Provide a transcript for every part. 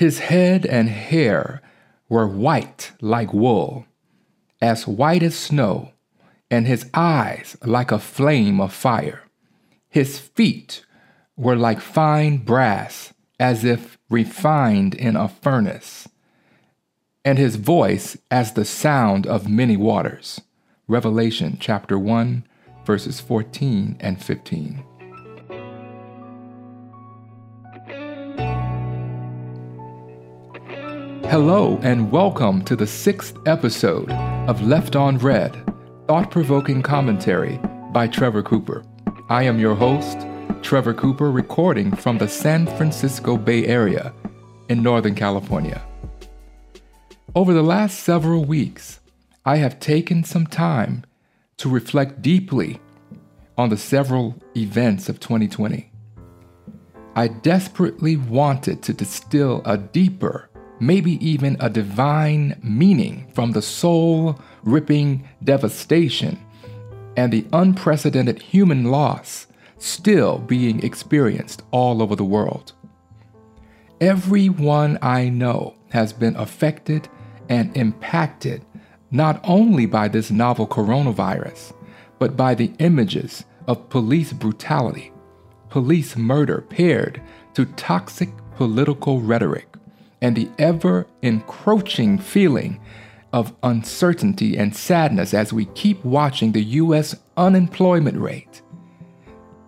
His head and hair were white like wool, as white as snow, and his eyes like a flame of fire. His feet were like fine brass, as if refined in a furnace, and his voice as the sound of many waters. Revelation chapter 1, verses 14 and 15. Hello, and welcome to the sixth episode of Left on Read thought provoking commentary by Trevor Cooper. I am your host, Trevor Cooper, recording from the San Francisco Bay Area in Northern California. Over the last several weeks, I have taken some time to reflect deeply on the several events of 2020. I desperately wanted to distill a deeper maybe even a divine meaning from the soul ripping devastation and the unprecedented human loss still being experienced all over the world. Everyone I know has been affected and impacted not only by this novel coronavirus, but by the images of police brutality, police murder paired to toxic political rhetoric and the ever encroaching feeling of uncertainty and sadness as we keep watching the U.S. unemployment rate,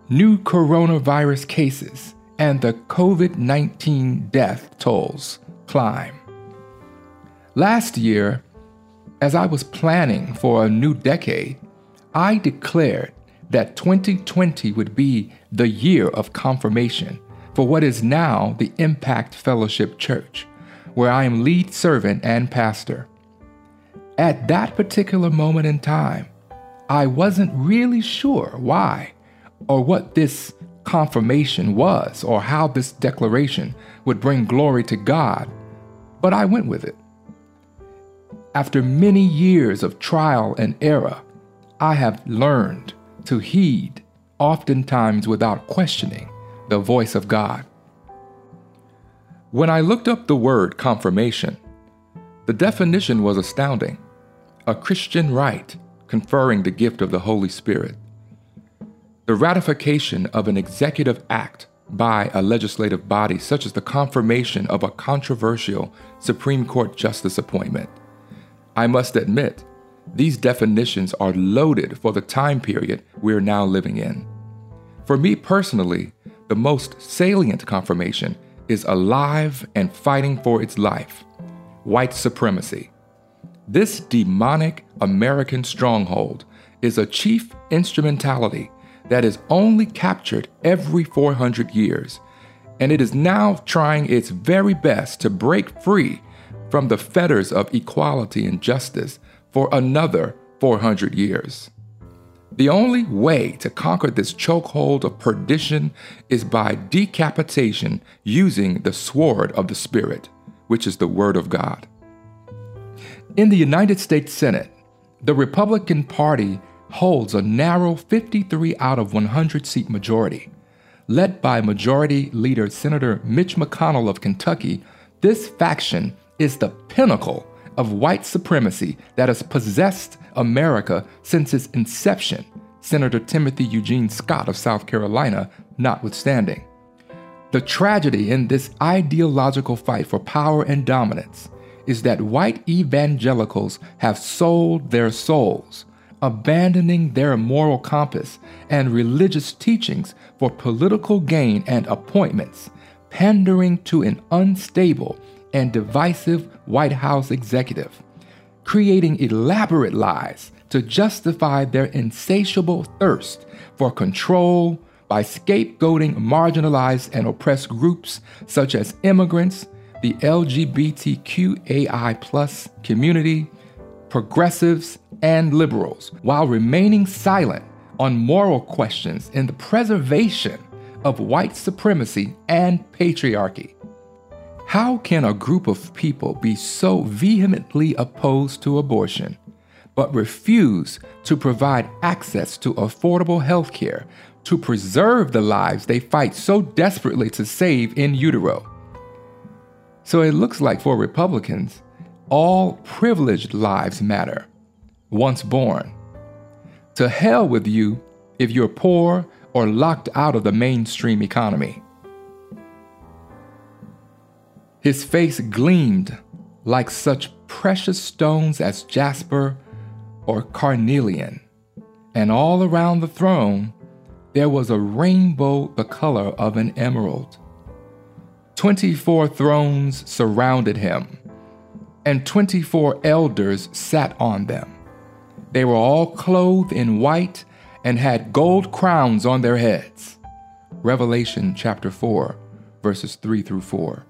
new coronavirus cases, and the COVID 19 death tolls climb. Last year, as I was planning for a new decade, I declared that 2020 would be the year of confirmation for what is now the Impact Fellowship Church, where I am lead servant and pastor. At that particular moment in time, I wasn't really sure why or what this confirmation was or how this declaration would bring glory to God, but I went with it. After many years of trial and error, I have learned to heed, oftentimes without questioning, the voice of God. When I looked up the word confirmation, the definition was astounding a Christian rite conferring the gift of the Holy Spirit. The ratification of an executive act by a legislative body, such as the confirmation of a controversial Supreme Court justice appointment. I must admit, these definitions are loaded for the time period we are now living in. For me personally, the most salient confirmation is alive and fighting for its life white supremacy. This demonic American stronghold is a chief instrumentality that is only captured every 400 years, and it is now trying its very best to break free from the fetters of equality and justice for another 400 years. The only way to conquer this chokehold of perdition is by decapitation using the sword of the Spirit, which is the Word of God. In the United States Senate, the Republican Party holds a narrow 53 out of 100 seat majority. Led by Majority Leader Senator Mitch McConnell of Kentucky, this faction is the pinnacle of white supremacy that has possessed America since its inception, Senator Timothy Eugene Scott of South Carolina notwithstanding. The tragedy in this ideological fight for power and dominance is that white evangelicals have sold their souls, abandoning their moral compass and religious teachings for political gain and appointments, pandering to an unstable and divisive White House executive, creating elaborate lies to justify their insatiable thirst for control by scapegoating marginalized and oppressed groups such as immigrants, the LGBTQAI community, progressives, and liberals, while remaining silent on moral questions in the preservation of white supremacy and patriarchy. How can a group of people be so vehemently opposed to abortion, but refuse to provide access to affordable health care to preserve the lives they fight so desperately to save in utero? So it looks like for Republicans, all privileged lives matter once born. To hell with you if you're poor or locked out of the mainstream economy. His face gleamed like such precious stones as jasper or carnelian, and all around the throne there was a rainbow the color of an emerald. Twenty four thrones surrounded him, and twenty four elders sat on them. They were all clothed in white and had gold crowns on their heads. Revelation chapter 4, verses 3 through 4.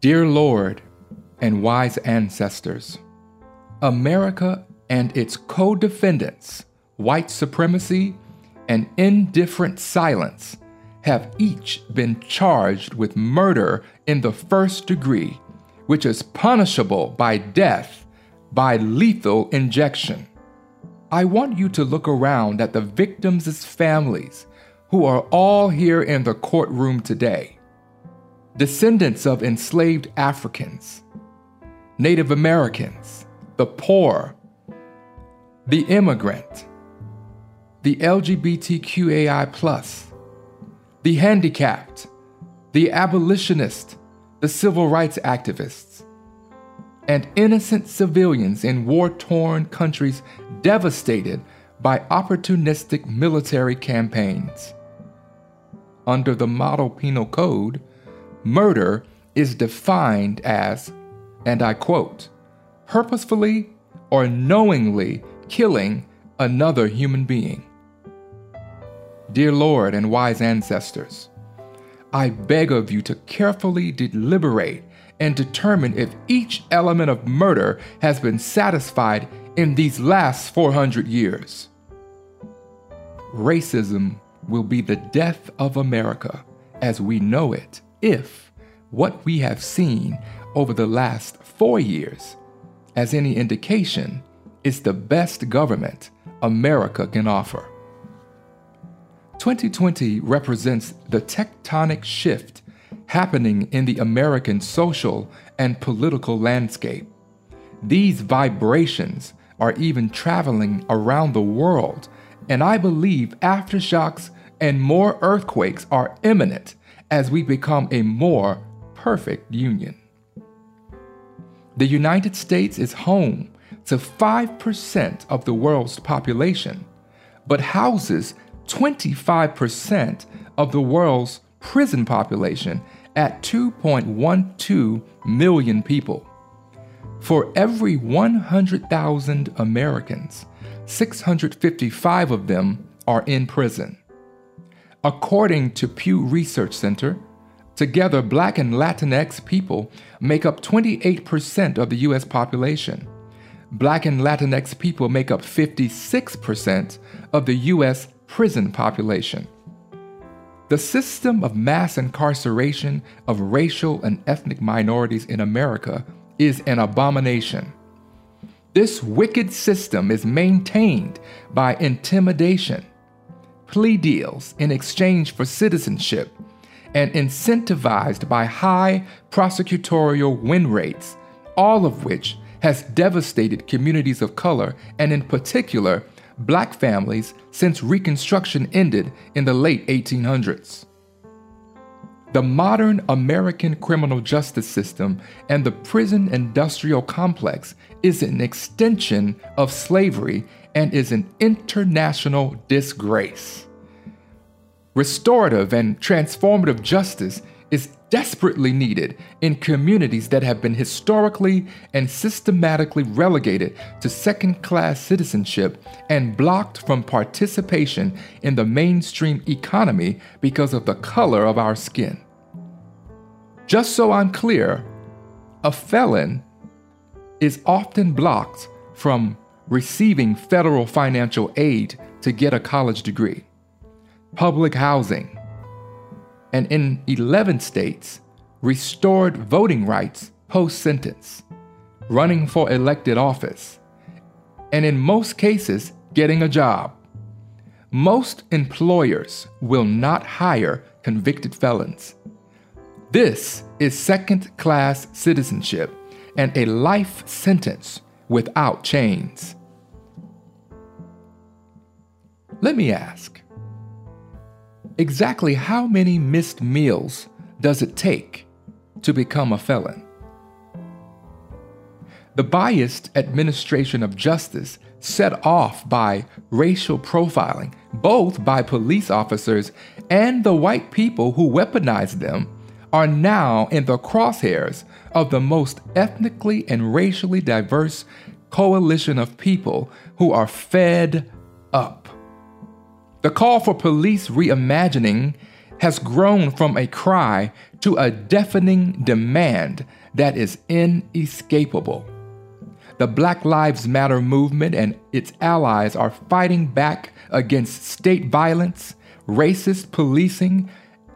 Dear Lord and wise ancestors, America and its co defendants, white supremacy and indifferent silence, have each been charged with murder in the first degree, which is punishable by death by lethal injection. I want you to look around at the victims' families who are all here in the courtroom today. Descendants of enslaved Africans, Native Americans, the poor, the immigrant, the LGBTQAI, the handicapped, the abolitionist, the civil rights activists, and innocent civilians in war torn countries devastated by opportunistic military campaigns. Under the Model Penal Code, murder is defined as, and I quote, purposefully or knowingly killing another human being. Dear Lord and wise ancestors, I beg of you to carefully deliberate and determine if each element of murder has been satisfied in these last 400 years. Racism will be the death of America as we know it if what we have seen over the last four years, as any indication, is the best government America can offer. 2020 represents the tectonic shift happening in the American social and political landscape. These vibrations are even traveling around the world, and I believe aftershocks and more earthquakes are imminent as we become a more perfect union. The United States is home to 5% of the world's population, but houses 25% of the world's prison population at 2.12 million people. For every 100,000 Americans, 655 of them are in prison. According to Pew Research Center, together Black and Latinx people make up 28% of the US population. Black and Latinx people make up 56% of the US prison population. The system of mass incarceration of racial and ethnic minorities in America is an abomination. This wicked system is maintained by intimidation, plea deals in exchange for citizenship, and incentivized by high prosecutorial win rates, all of which has devastated communities of color and, in particular, black families since Reconstruction ended in the late 1800s. The modern American criminal justice system and the prison industrial complex is an extension of slavery and is an international disgrace. Restorative and transformative justice is desperately needed in communities that have been historically and systematically relegated to second class citizenship and blocked from participation in the mainstream economy because of the color of our skin. Just so I'm clear, a felon is often blocked from receiving federal financial aid to get a college degree, public housing, and in 11 states, restored voting rights post sentence, running for elected office, and in most cases, getting a job. Most employers will not hire convicted felons. This is second class citizenship and a life sentence without chains. Let me ask exactly how many missed meals does it take to become a felon? The biased administration of justice set off by racial profiling, both by police officers and the white people who weaponized them, are now in the crosshairs of the most ethnically and racially diverse coalition of people who are fed up. The call for police reimagining has grown from a cry to a deafening demand that is inescapable. The Black Lives Matter movement and its allies are fighting back against state violence, racist policing,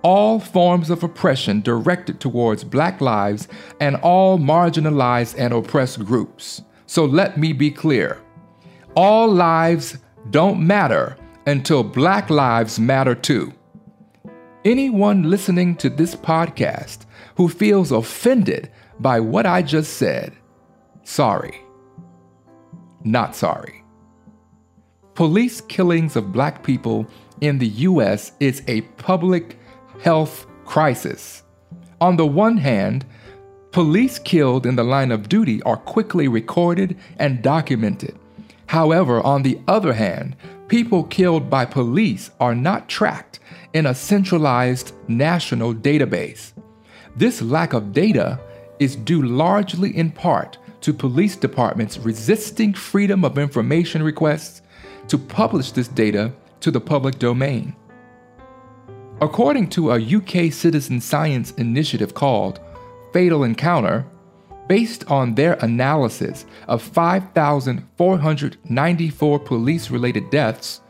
all forms of oppression directed towards black lives and all marginalized and oppressed groups. So let me be clear all lives don't matter until black lives matter too. Anyone listening to this podcast who feels offended by what I just said, sorry. Not sorry. Police killings of black people in the US is a public health crisis. On the one hand, police killed in the line of duty are quickly recorded and documented. However, on the other hand, people killed by police are not tracked in a centralized national database. This lack of data is due largely in part to police departments resisting freedom of information requests to publish this data to the public domain. According to a UK citizen science initiative called Fatal Encounter, based on their analysis of 5,494 police related deaths,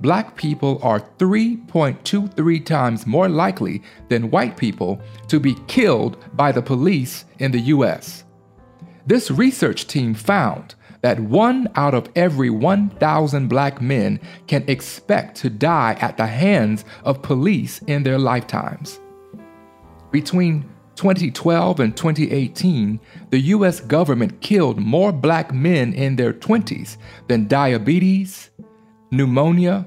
black people are 3.23 times more likely than white people to be killed by the police in the US. This research team found that one out of every 1,000 black men can expect to die at the hands of police in their lifetimes. Between 2012 and 2018, the US government killed more black men in their 20s than diabetes, pneumonia,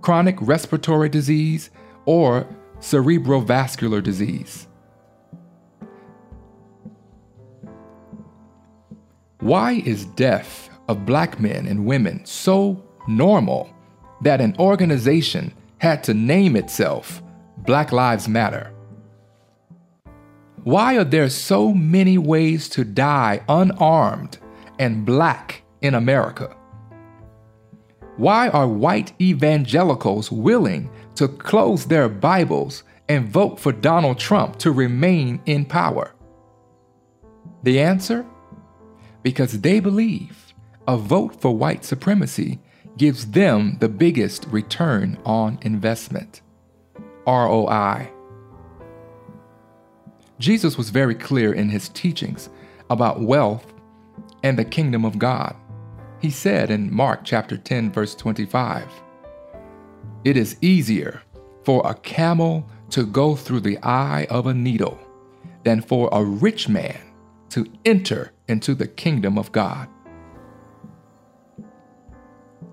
chronic respiratory disease, or cerebrovascular disease. Why is death of black men and women so normal that an organization had to name itself Black Lives Matter? Why are there so many ways to die unarmed and black in America? Why are white evangelicals willing to close their Bibles and vote for Donald Trump to remain in power? The answer? because they believe a vote for white supremacy gives them the biggest return on investment ROI. Jesus was very clear in his teachings about wealth and the kingdom of God. He said in Mark chapter 10 verse 25, "It is easier for a camel to go through the eye of a needle than for a rich man to enter into the kingdom of God.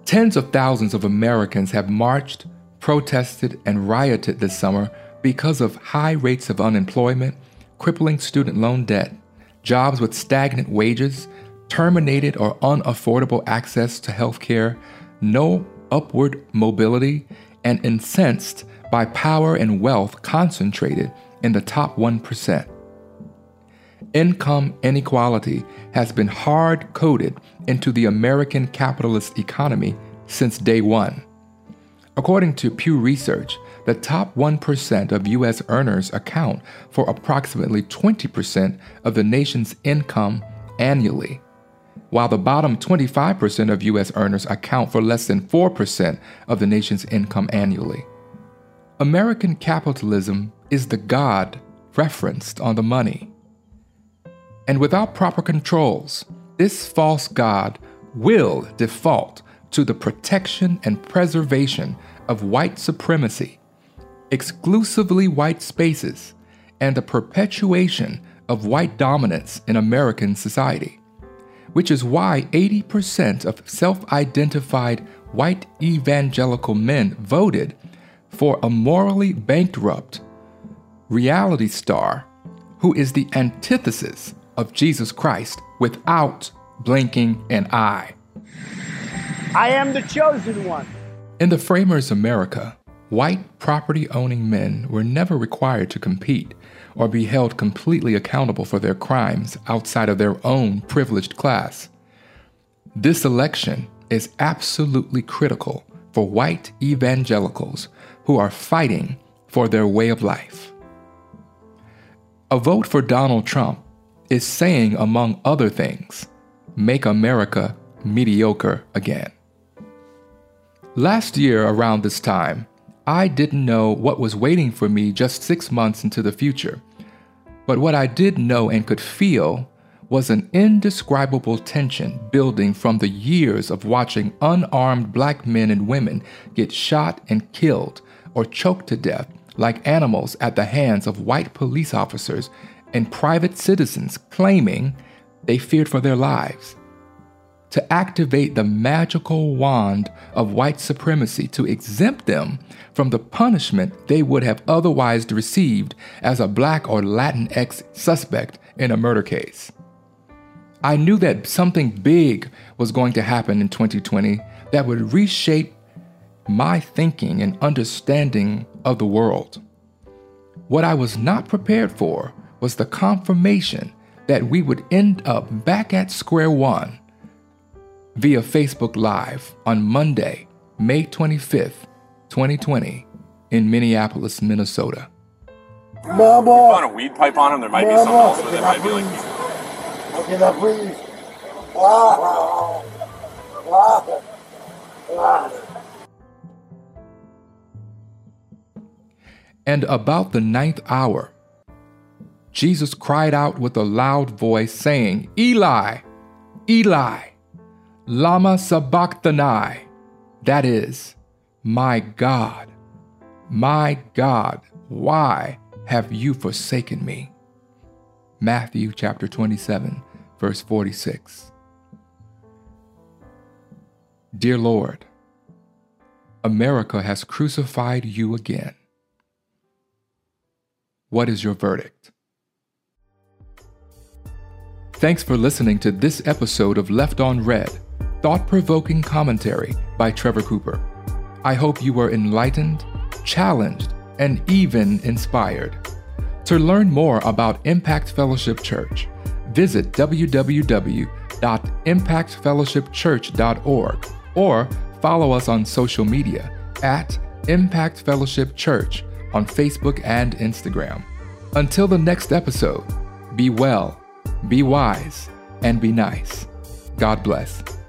Tens of thousands of Americans have marched, protested, and rioted this summer because of high rates of unemployment, crippling student loan debt, jobs with stagnant wages, terminated or unaffordable access to health care, no upward mobility, and incensed by power and wealth concentrated in the top 1% income inequality has been hard coded into the American capitalist economy since day one. According to Pew Research, the top 1% of U.S. earners account for approximately 20% of the nation's income annually, while the bottom 25% of U.S. earners account for less than 4% of the nation's income annually. American capitalism is the God referenced on the money. And without proper controls, this false god will default to the protection and preservation of white supremacy, exclusively white spaces, and the perpetuation of white dominance in American society, which is why 80% of self identified white evangelical men voted for a morally bankrupt reality star who is the antithesis of Jesus Christ without blinking an eye. I am the chosen one. In the framers' America, white property owning men were never required to compete or be held completely accountable for their crimes outside of their own privileged class. This election is absolutely critical for white evangelicals who are fighting for their way of life. A vote for Donald Trump is saying, among other things, make America mediocre again. Last year, around this time, I didn't know what was waiting for me just six months into the future. But what I did know and could feel was an indescribable tension building from the years of watching unarmed black men and women get shot and killed or choked to death like animals at the hands of white police officers and private citizens claiming they feared for their lives to activate the magical wand of white supremacy to exempt them from the punishment they would have otherwise received as a black or Latinx suspect in a murder case. I knew that something big was going to happen in 2020 that would reshape my thinking and understanding of the world. What I was not prepared for was the confirmation that we would end up back at square one via Facebook Live on Monday, May 25th, 2020, in Minneapolis, Minnesota. Mama! on a weed pipe on him, there might Mama, be something else, but it might be like. How can I breathe? Wow. Wow. Wow. And about the ninth hour, Jesus cried out with a loud voice, saying, Eli, Eli, Lama Sabachthani, that is, my God, my God, why have you forsaken me? Matthew chapter 27, verse 46. Dear Lord, America has crucified you again. What is your verdict? Thanks for listening to this episode of Left on Read thought provoking commentary by Trevor Cooper. I hope you were enlightened, challenged, and even inspired. To learn more about Impact Fellowship Church, visit www.impactfellowshipchurch.org or follow us on social media at Impact Fellowship Church on Facebook and Instagram. Until the next episode, be well, be wise, and be nice. God bless.